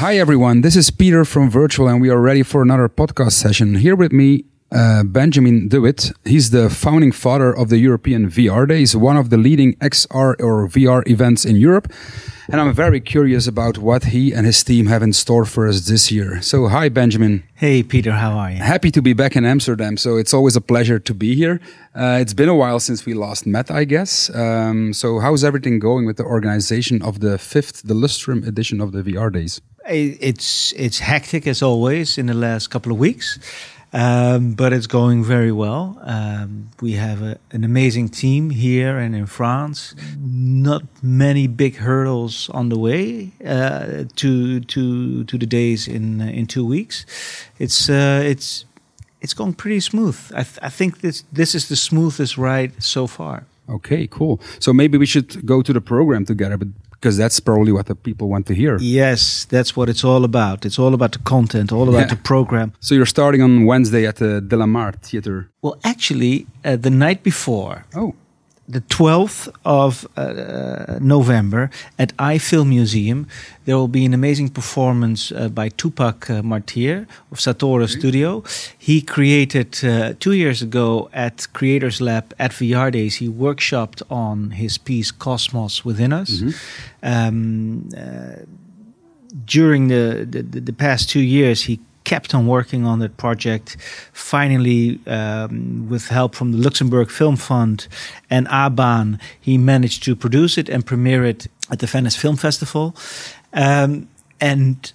Hi, everyone. This is Peter from Virtual, and we are ready for another podcast session. Here with me, uh, Benjamin De Wit. He's the founding father of the European VR Days, one of the leading XR or VR events in Europe. And I'm very curious about what he and his team have in store for us this year. So, hi, Benjamin. Hey, Peter, how are you? Happy to be back in Amsterdam. So, it's always a pleasure to be here. Uh, it's been a while since we last met, I guess. Um, so, how's everything going with the organization of the fifth, the Lustrum edition of the VR Days? It's it's hectic as always in the last couple of weeks. Um, but it's going very well. Um, we have a, an amazing team here and in France. Not many big hurdles on the way uh, to to to the days in in two weeks. It's uh, it's it's going pretty smooth. I, th I think this this is the smoothest ride so far. Okay, cool. So maybe we should go to the program together, but because that's probably what the people want to hear. Yes, that's what it's all about. It's all about the content, all about yeah. the program. So you're starting on Wednesday at the Delamar Theater. Well, actually, uh, the night before. Oh the 12th of uh, November at Eye Film Museum, there will be an amazing performance uh, by Tupac uh, Martir of Satore okay. Studio. He created uh, two years ago at Creators Lab at VR Days, he workshopped on his piece Cosmos Within Us. Mm -hmm. um, uh, during the, the, the past two years, he kept on working on that project. Finally, um, with help from the Luxembourg Film Fund and ABAN, he managed to produce it and premiere it at the Venice Film Festival. Um, and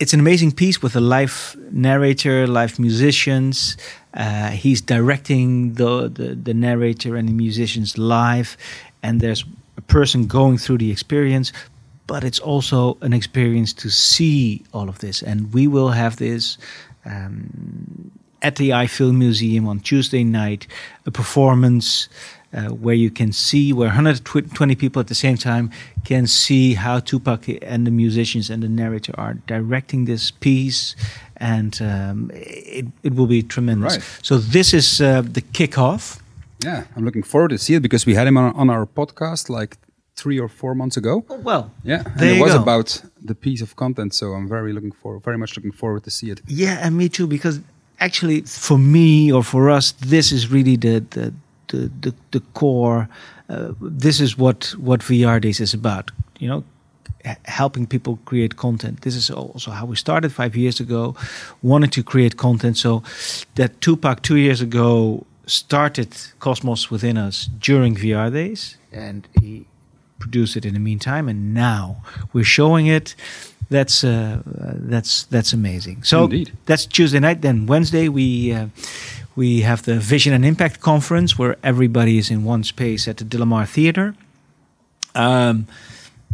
it's an amazing piece with a live narrator, live musicians. Uh, he's directing the, the, the narrator and the musicians live, and there's a person going through the experience, but it's also an experience to see all of this. And we will have this um, at the Eye Film Museum on Tuesday night, a performance uh, where you can see, where 120 people at the same time can see how Tupac and the musicians and the narrator are directing this piece. And um, it, it will be tremendous. Right. So, this is uh, the kickoff. Yeah, I'm looking forward to see it because we had him on, on our podcast like three or four months ago. Oh, well, yeah, and it was go. about the piece of content. So I'm very looking for, very much looking forward to see it. Yeah, and me too. Because actually, for me or for us, this is really the the the the, the core. Uh, this is what what VR Days is about. You know, helping people create content. This is also how we started five years ago, Wanted to create content. So that Tupac two years ago started Cosmos within us during VR days, and he produce it in the meantime, and now we're showing it. That's uh, that's that's amazing. So Indeed. that's Tuesday night. Then Wednesday we uh, we have the Vision and Impact conference where everybody is in one space at the Delamar Theater. Um,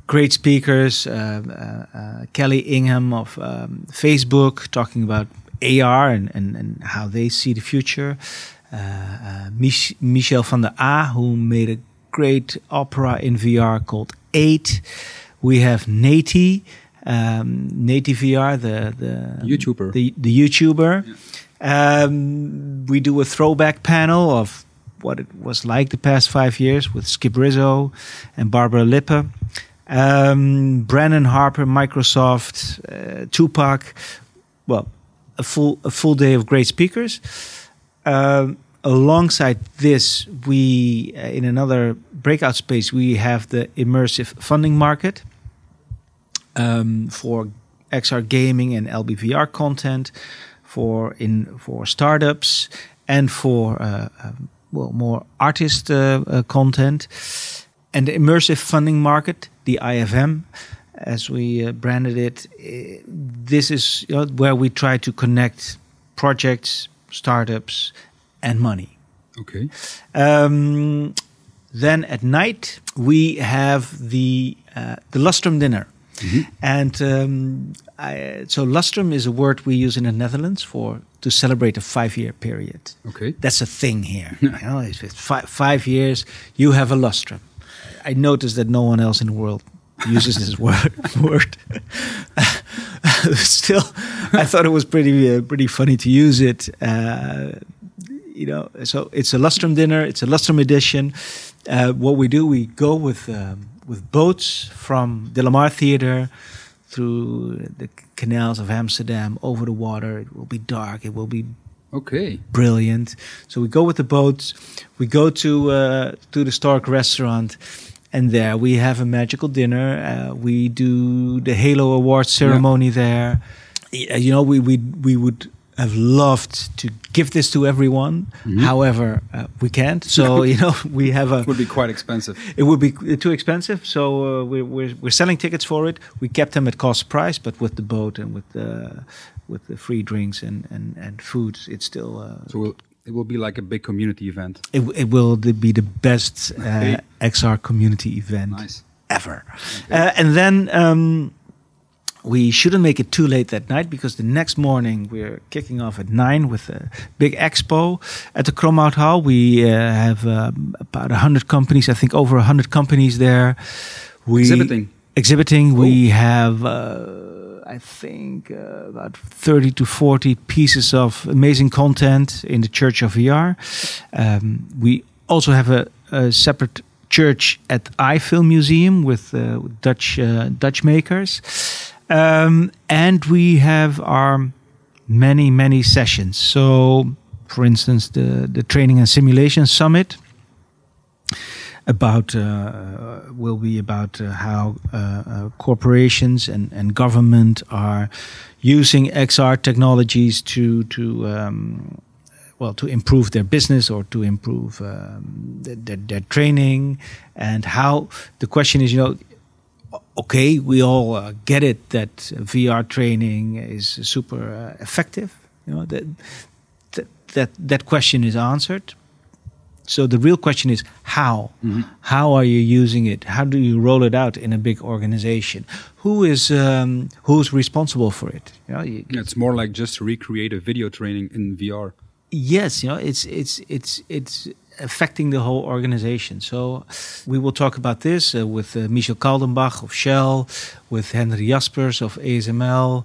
great speakers, uh, uh, uh Kelly Ingham of um, Facebook talking about AR and, and, and how they see the future. Uh, Mich Michel van der Aa, who made a great opera in VR called Eight. We have Nathie, um, Nathie VR, the the YouTuber, the the YouTuber. Yeah. Um, we do a throwback panel of what it was like the past five years with Skip Rizzo and Barbara Lippe. Um, Brandon Harper, Microsoft, uh, Tupac. Well, a full a full day of great speakers. Um, alongside this, we uh, in another breakout space we have the immersive funding market um, for XR gaming and LBVR content, for in for startups and for uh, uh, well more artist uh, uh, content, and the immersive funding market, the IFM. As we uh, branded it, this is you know, where we try to connect projects, startups, and money. Okay. Um, then at night we have the uh, the lustrum dinner, mm-hmm. and um, I, so lustrum is a word we use in the Netherlands for to celebrate a five year period. Okay, that's a thing here. you know, it's five, five years you have a lustrum. I noticed that no one else in the world uses this word. word. Still, I thought it was pretty uh, pretty funny to use it. Uh, you know, so it's a lustrum dinner. It's a lustrum edition. Uh, what we do, we go with um, with boats from Delamar Theater through the canals of Amsterdam over the water. It will be dark. It will be Okay. brilliant. So we go with the boats. We go to uh, to the Stark restaurant, and there we have a magical dinner. Uh, we do the Halo Awards ceremony there. You know, we we we would have loved to give this to everyone. However, uh, we can't. So you know, we have a It would be quite expensive. it would be uh, too expensive, so uh, we're, we're we're selling tickets for it. We kept them at cost price, but with the boat and with the with the free drinks and and and food, it's still uh, So we'll, it will be like a big community event. it, it will be the best uh, Okay. XR community event Nice. ever. Uh, and then um, we shouldn't make it too late that night because the next morning we're kicking off at nine with a big expo at the Kromhout Hall. We uh, have um, about hundred companies, I think over hundred companies there. We, Exhibiting. Exhibiting. We have. Uh, I think uh, about 30 to 40 pieces of amazing content in the Church of VR. Um, we also have a, a separate church at Eye Film Museum with uh, Dutch uh, Dutch makers, um, and we have our many many sessions. So, for instance, the the Training and Simulation Summit about uh, will be about uh, how uh, uh, corporations and, and government are using XR technologies to to um, well to improve their business or to improve um, their, their, their training and how the question is you know okay we all uh, get it that VR training is super uh, effective you know that that that, that question is answered so the real question is how? How are you using it? How do you roll it out in a big organization? Who is um, who's responsible for it? You know, you, Yeah, it's more like just recreate a video training in VR. yes, you know, it's it's it's it's affecting the whole organization. So we will talk about this uh, with uh, Michel Kaldenbach of Shell, with Henry Jaspers of ASML,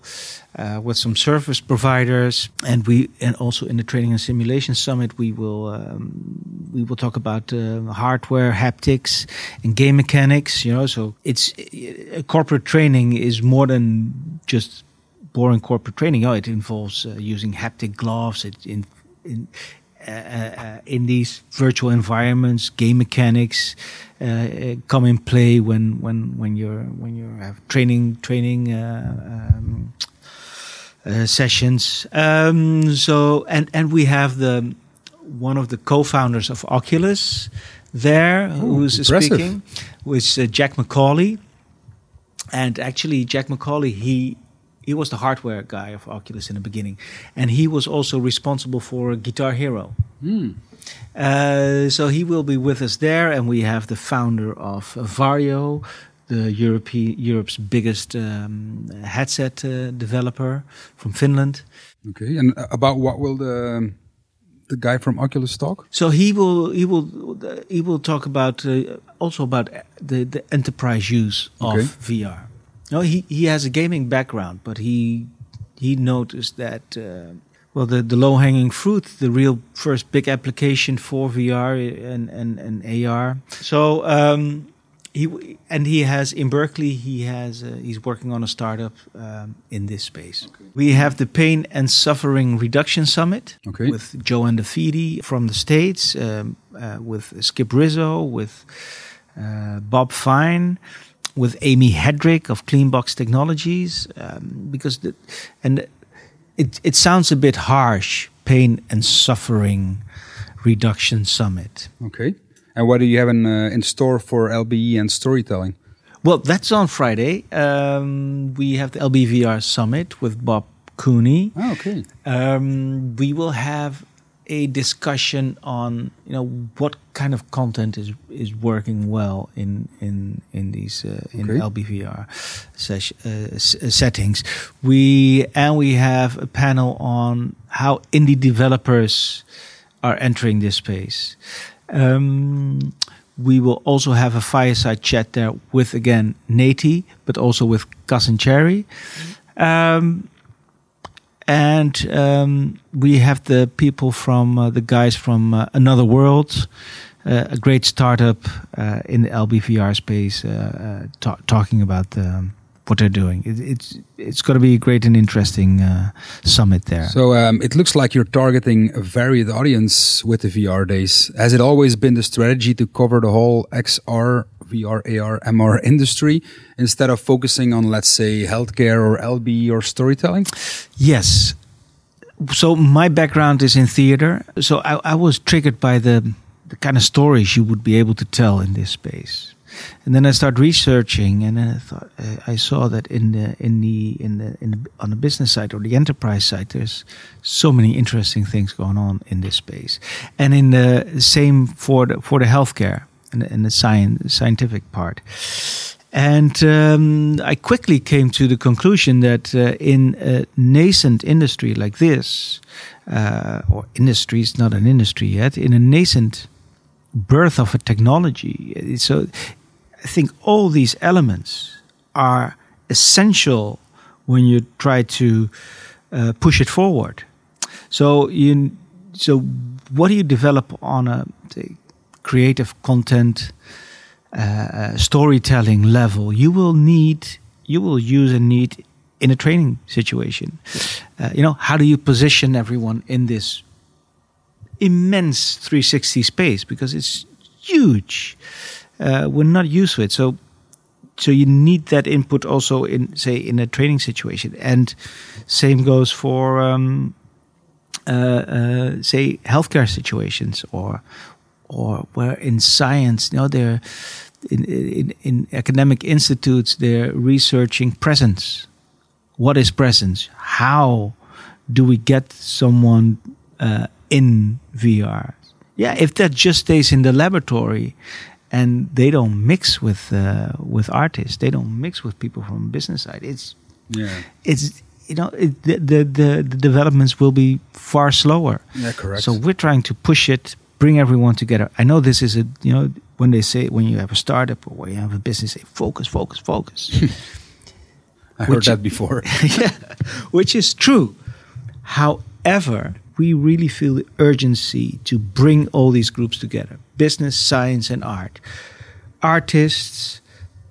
uh, with some service providers, and we and also in the training and simulation summit we will um, we will talk about uh, hardware, haptics, and game mechanics. You know, so it's uh, corporate training is more than just boring corporate training. Oh, it involves uh, using haptic gloves. It in, in in these virtual environments, game mechanics uh, uh, come in play when when when you're when you have training training uh, um, uh, sessions. Um, so and and we have the one of the co-founders of Oculus there who's impressive. speaking, was uh, Jack McCauley. And actually, Jack McCauley, he he was the hardware guy of Oculus in the beginning, and he was also responsible for Guitar Hero. Hmm. Uh, so he will be with us there, and we have the founder of Varjo, the European Europe's biggest um, headset uh, developer from Finland. Okay. And uh, about what will the the guy from Oculus talk? So he will he will he will talk about uh, also about the the enterprise use Okay. of VR. No, he he has a gaming background, but he he noticed that uh, well the the low hanging fruit, the real first big application for VR and and, and AR. So um, he and he has in Berkeley he has uh, he's working on a startup um, in this space. We have the Pain and Suffering Reduction Summit Okay. with Joe Andafidi from the States, um, uh, with Skip Rizzo, with uh, Bob Fine, with Amy Hedrick of Cleanbox Technologies, um, because the, and it it sounds a bit harsh, Pain and Suffering Reduction Summit. Okay. And what do you have in uh, in store for LBE and storytelling? Well, that's on Friday. Um, we have the LBVR Summit with Bob Cooney. Oh, okay. Um, we will have a discussion on you know what kind of content is is working well in in in these uh, in Okay. LBVR ses- uh, s- uh, settings. We and we have a panel on how indie developers are entering this space. Um, we will also have a fireside chat there with again Nathie, but also with Cousin Cherry. Um, and um, we have the people from uh, the guys from uh, Another World, uh, a great startup uh, in the LBVR space, uh, uh, ta- talking about the, what they're doing. It, it's it's going to be a great and interesting summit there. So um, it looks like you're targeting a varied audience with the VR days. Has it always been the strategy to cover the whole XR, VR, AR, MR industry instead of focusing on, let's say, healthcare or LB or storytelling? Yes. So my background is in theater. So I, I was triggered by the the kind of stories you would be able to tell in this space and then I started researching, and I thought uh, I saw that in the in the in the, in the on the business side or the enterprise side, there's so many interesting things going on in this space, and in the same for the for the healthcare and the science scientific part. And um, I quickly came to the conclusion that uh, in a nascent industry like this, uh, or industry is not an industry yet, in a nascent birth of a technology, so I think all these elements are essential when you try to uh, push it forward. So you, so what do you develop on a creative content, uh, uh, storytelling level? You will need, you will use a need in a training situation. Uh, you know, how do you position everyone in this immense 360 space because it's huge uh, we're not used to it. So, so you need that input also in, say, in a training situation. And same goes for, um, uh, uh, say, healthcare situations or, or where in science, you know, they're in, in, in academic institutes, they're researching presence. What is presence? How do we get someone uh, in VR? Yeah, if that just stays in the laboratory and they don't mix with uh, with artists. They don't mix with people from business side. It's yeah. It's you know it, the, the, the the developments will be far slower. Yeah, correct. So we're trying to push it, bring everyone together. I know this is a you know when they say when you have a startup or when you have a business, say focus, focus, focus. I heard that before. yeah, which is true. However, we really feel the urgency to bring all these groups together business, science, and art. Artists,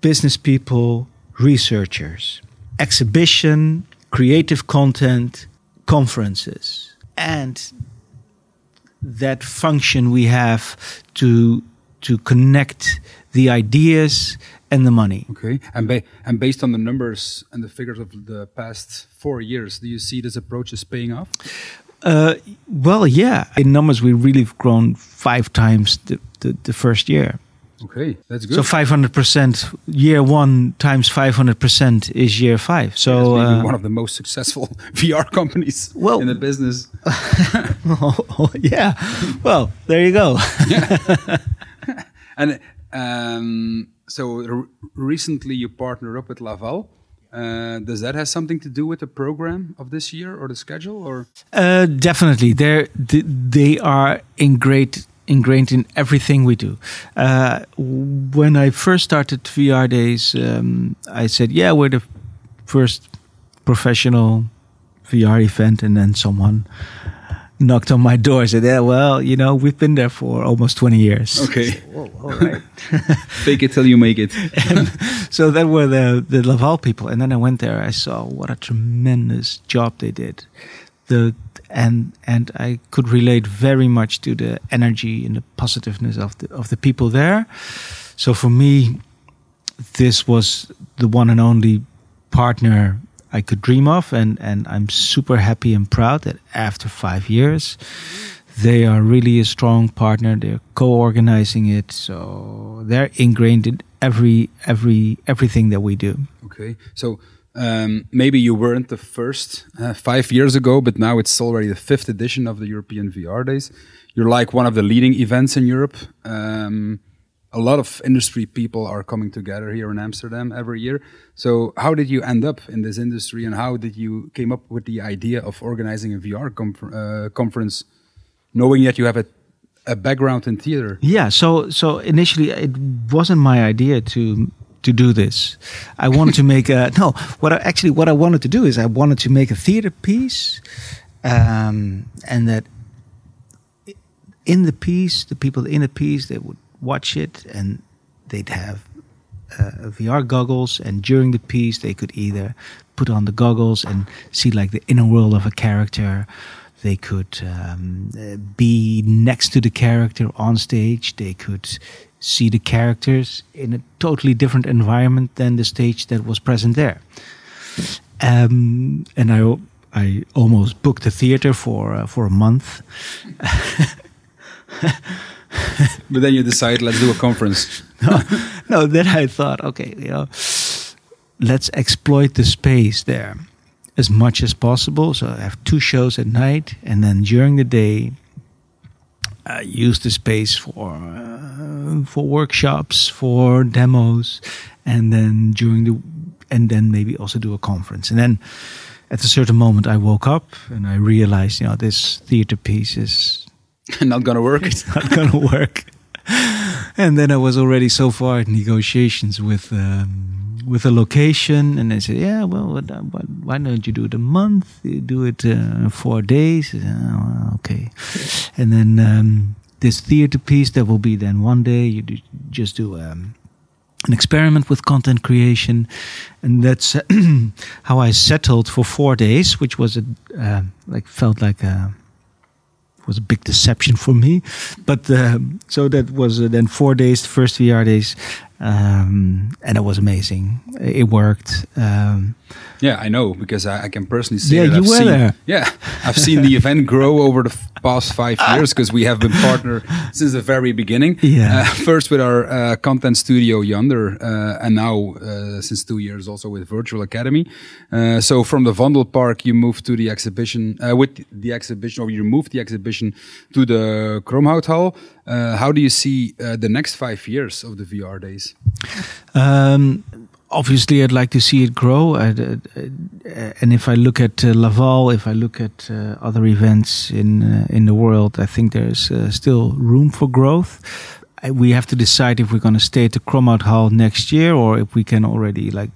business people, researchers, exhibition, creative content, conferences, and that function we have to to connect the ideas and the money. Okay, and ba and based on the numbers and the figures of the past four years, do you see this approach is paying off? Uh, well, yeah. In numbers, we really have grown five times the, the, the first year. Okay, that's good. So 500% year one times 500% is year five. So uh, one of the most successful VR companies well, in the business. oh, yeah. Well, there you go. yeah. and um, so recently you partnered up with Laval. Uh, does that have something to do with the program of this year or the schedule or uh, definitely they they are ingrained ingrained in everything we do uh, when i first started vr days um, i said yeah we're the first professional vr event and then someone knocked on my door and said, "Yeah, well, you know, we've been there for almost 20 years." Okay. Whoa, all right. Fake it till you make it. so that were the the Laval people, and then I went there. I saw what a tremendous job they did. The and and I could relate very much to the energy and the positiveness of the of the people there. So for me, this was the one and only partner I could dream of, and and I'm super happy and proud that after five years, they are really a strong partner. They're co-organizing it, so they're ingrained in every every everything that we do. Okay, so. Um, maybe you weren't the first uh, five years ago, but now it's already the fifth edition of the European VR Days. You're like one of the leading events in Europe. Um, a lot of industry people are coming together here in Amsterdam every year. So how did you end up in this industry and how did you came up with the idea of organizing a VR uh, conference knowing that you have a, a background in theater? Yeah, so so initially it wasn't my idea to to do this. I wanted to make a no. What I, actually what I wanted to do is I wanted to make a theater piece, um, and that in the piece, the people in the piece they would watch it and they'd have uh, VR goggles, and during the piece, they could either put on the goggles and see like the inner world of a character. They could um, be next to the character on stage. They could see the characters in a totally different environment than the stage that was present there. Um, and I I almost booked a theater for uh, for a month. but then you decide, let's do a conference. no, no, then I thought, okay, you know, let's exploit the space there as much as possible. So I have two shows at night, and then during the day, I use the space for uh, for workshops, for demos, and then during the and then maybe also do a conference. And then at a certain moment, I woke up and I realized, you know, this theater piece is not gonna work. It's not gonna work. and then I was already so far in negotiations with um, with a location, and they said, "Yeah, well, what, what, why don't you do it a month? You do it uh, four days." Oh, okay, and then um, this theater piece that will be then one day. You do, just do um, an experiment with content creation, and that's how I settled for four days, which was a uh, like felt like a was a big deception for me. But uh, so that was uh, then four days, first VR days, um, and it was amazing. It worked. Um, yeah, I know because I, I can personally see. yeah, that you I've were seen, there. Yeah, I've seen the event grow over the past five years because we have been partner since the very beginning. Yeah. Uh, first with our uh, content studio Yonder, uh, and now uh, since two years also with Virtual Academy. Uh, so from the Vondel Park, you moved to the exhibition uh, with the exhibition, or you moved the exhibition to the Kromhout Hall. Uh, how do you see uh, the next five years of the VR days? Um, obviously, I'd like to see it grow. I'd, uh, uh, and if I look at uh, Laval, if I look at uh, other events in uh, in the world, I think there's uh, still room for growth. I, we have to decide if we're going to stay at the Kromhout Hall next year or if we can already like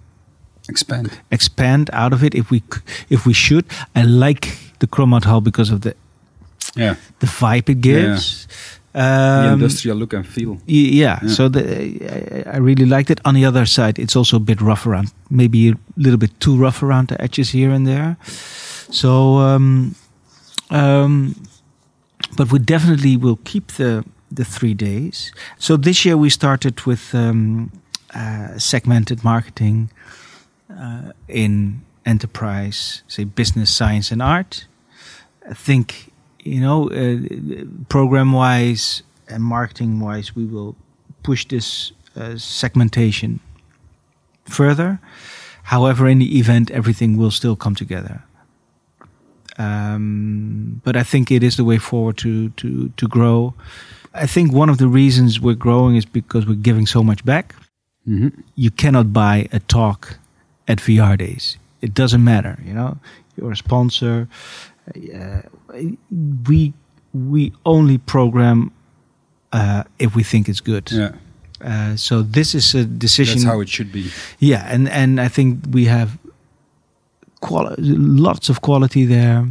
Expand. expand out of it. If we if we should, I like the Kromhout Hall because of the Yeah, the vibe it gives. the Um, industrial look and feel. Yeah, Yeah. so the, I, I really liked it. On the other side, it's also a bit rough around, maybe a little bit too rough around the edges here and there. So, um, um, but we definitely will keep the the three days. So this year we started with um, uh, segmented marketing uh, in enterprise, say business, science, and art. I think you know, uh, program wise and marketing wise, we will push this uh, segmentation further. However, in the event, everything will still come together. Um, but I think it is the way forward to, to, to grow. I think one of the reasons we're growing is because we're giving so much back. hmm You cannot buy a talk at VR days. It doesn't matter, you know. You're a sponsor. Uh, we we only program uh, if we think it's good. Yeah, Uh, so this is a decision. that's how it should be. yeah, and and I think we have quali- lots of quality there.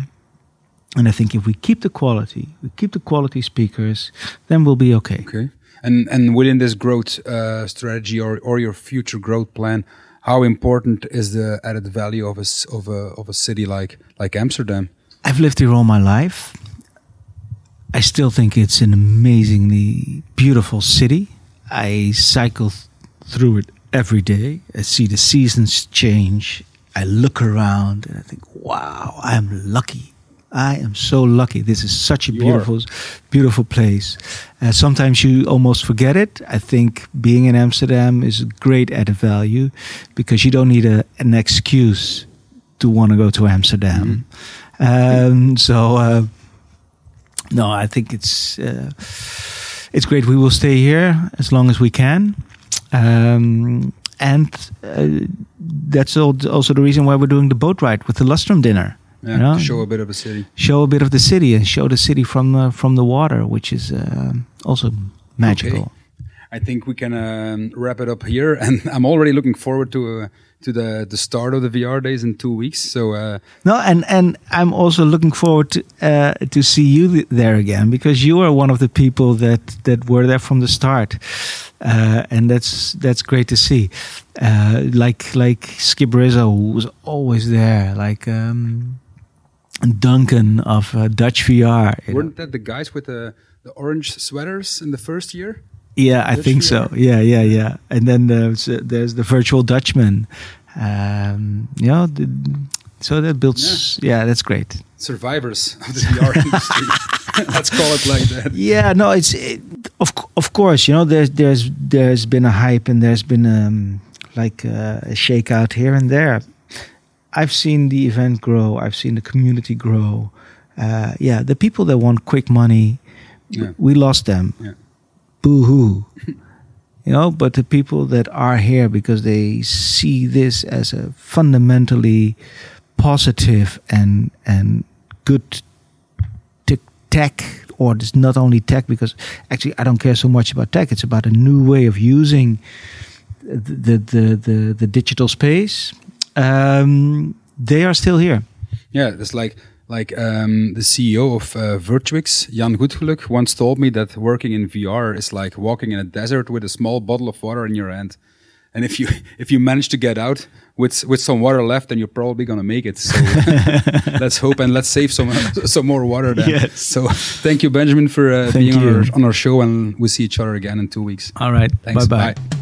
And I think if we keep the quality, we keep the quality speakers, then we'll be okay. Okay. And and within this growth uh, strategy or, or your future growth plan, how important is the added value of a of a of a city like like Amsterdam? I've lived here all my life. I still think it's an amazingly beautiful city. I cycle th- through it every day. I see the seasons change. I look around and I think, wow, I am lucky. I am so lucky. This is such a You beautiful, beautiful place. Uh, sometimes you almost forget it. I think being in Amsterdam is a great added value because you don't need a, an excuse to want to go to Amsterdam. Um, so uh, no, I think it's uh, it's great. We will stay here as long as we can, um, and uh, that's also the reason why we're doing the boat ride with the Lustrum dinner. Yeah, Yeah. to show a bit of a city. Show a bit of the city and show the city from the from the water, which is uh, also magical. Okay. I think we can um, wrap it up here. And I'm already looking forward to uh, to the the start of the VR days in two weeks. So uh, no, and and I'm also looking forward to uh, to see you there again because you are one of the people that that were there from the start, uh, and that's that's great to see. Uh, like like Skip Rizzo was always there, like. Um, Duncan of uh, Dutch VR. Weren't that the guys with the, the orange sweaters in the first year? Yeah, I think so. Yeah, yeah, yeah. And then there's, uh, there's the virtual Dutchman. Um, you know, the, so that builds. Yeah. yeah. that's great. Survivors of the VR industry. Let's call it like that. Yeah, no, it's it, of of course. You know, there's there's there's been a hype and there's been um, like uh, a shakeout here and there. I've seen the event grow. I've seen the community grow. Uh, yeah, the people that want quick money, yeah. we lost them. Yeah boo hoo. you know, but the people that are here because they see this as a fundamentally positive and and good tech or it's not only tech because actually I don't care so much about tech it's about a new way of using the the the, the digital space um, they are still here yeah it's like like um, the CEO of uh, Virtuix, Jan Goetgeluk, once told me that working in VR is like walking in a desert with a small bottle of water in your hand. And if you if you manage to get out with with some water left, then you're probably gonna make it. So let's hope and let's save some some more water. Then. Yes. So thank you, Benjamin, for uh, being on our, on our show, and we'll see each other again in two weeks. All right. Thanks. Bye bye.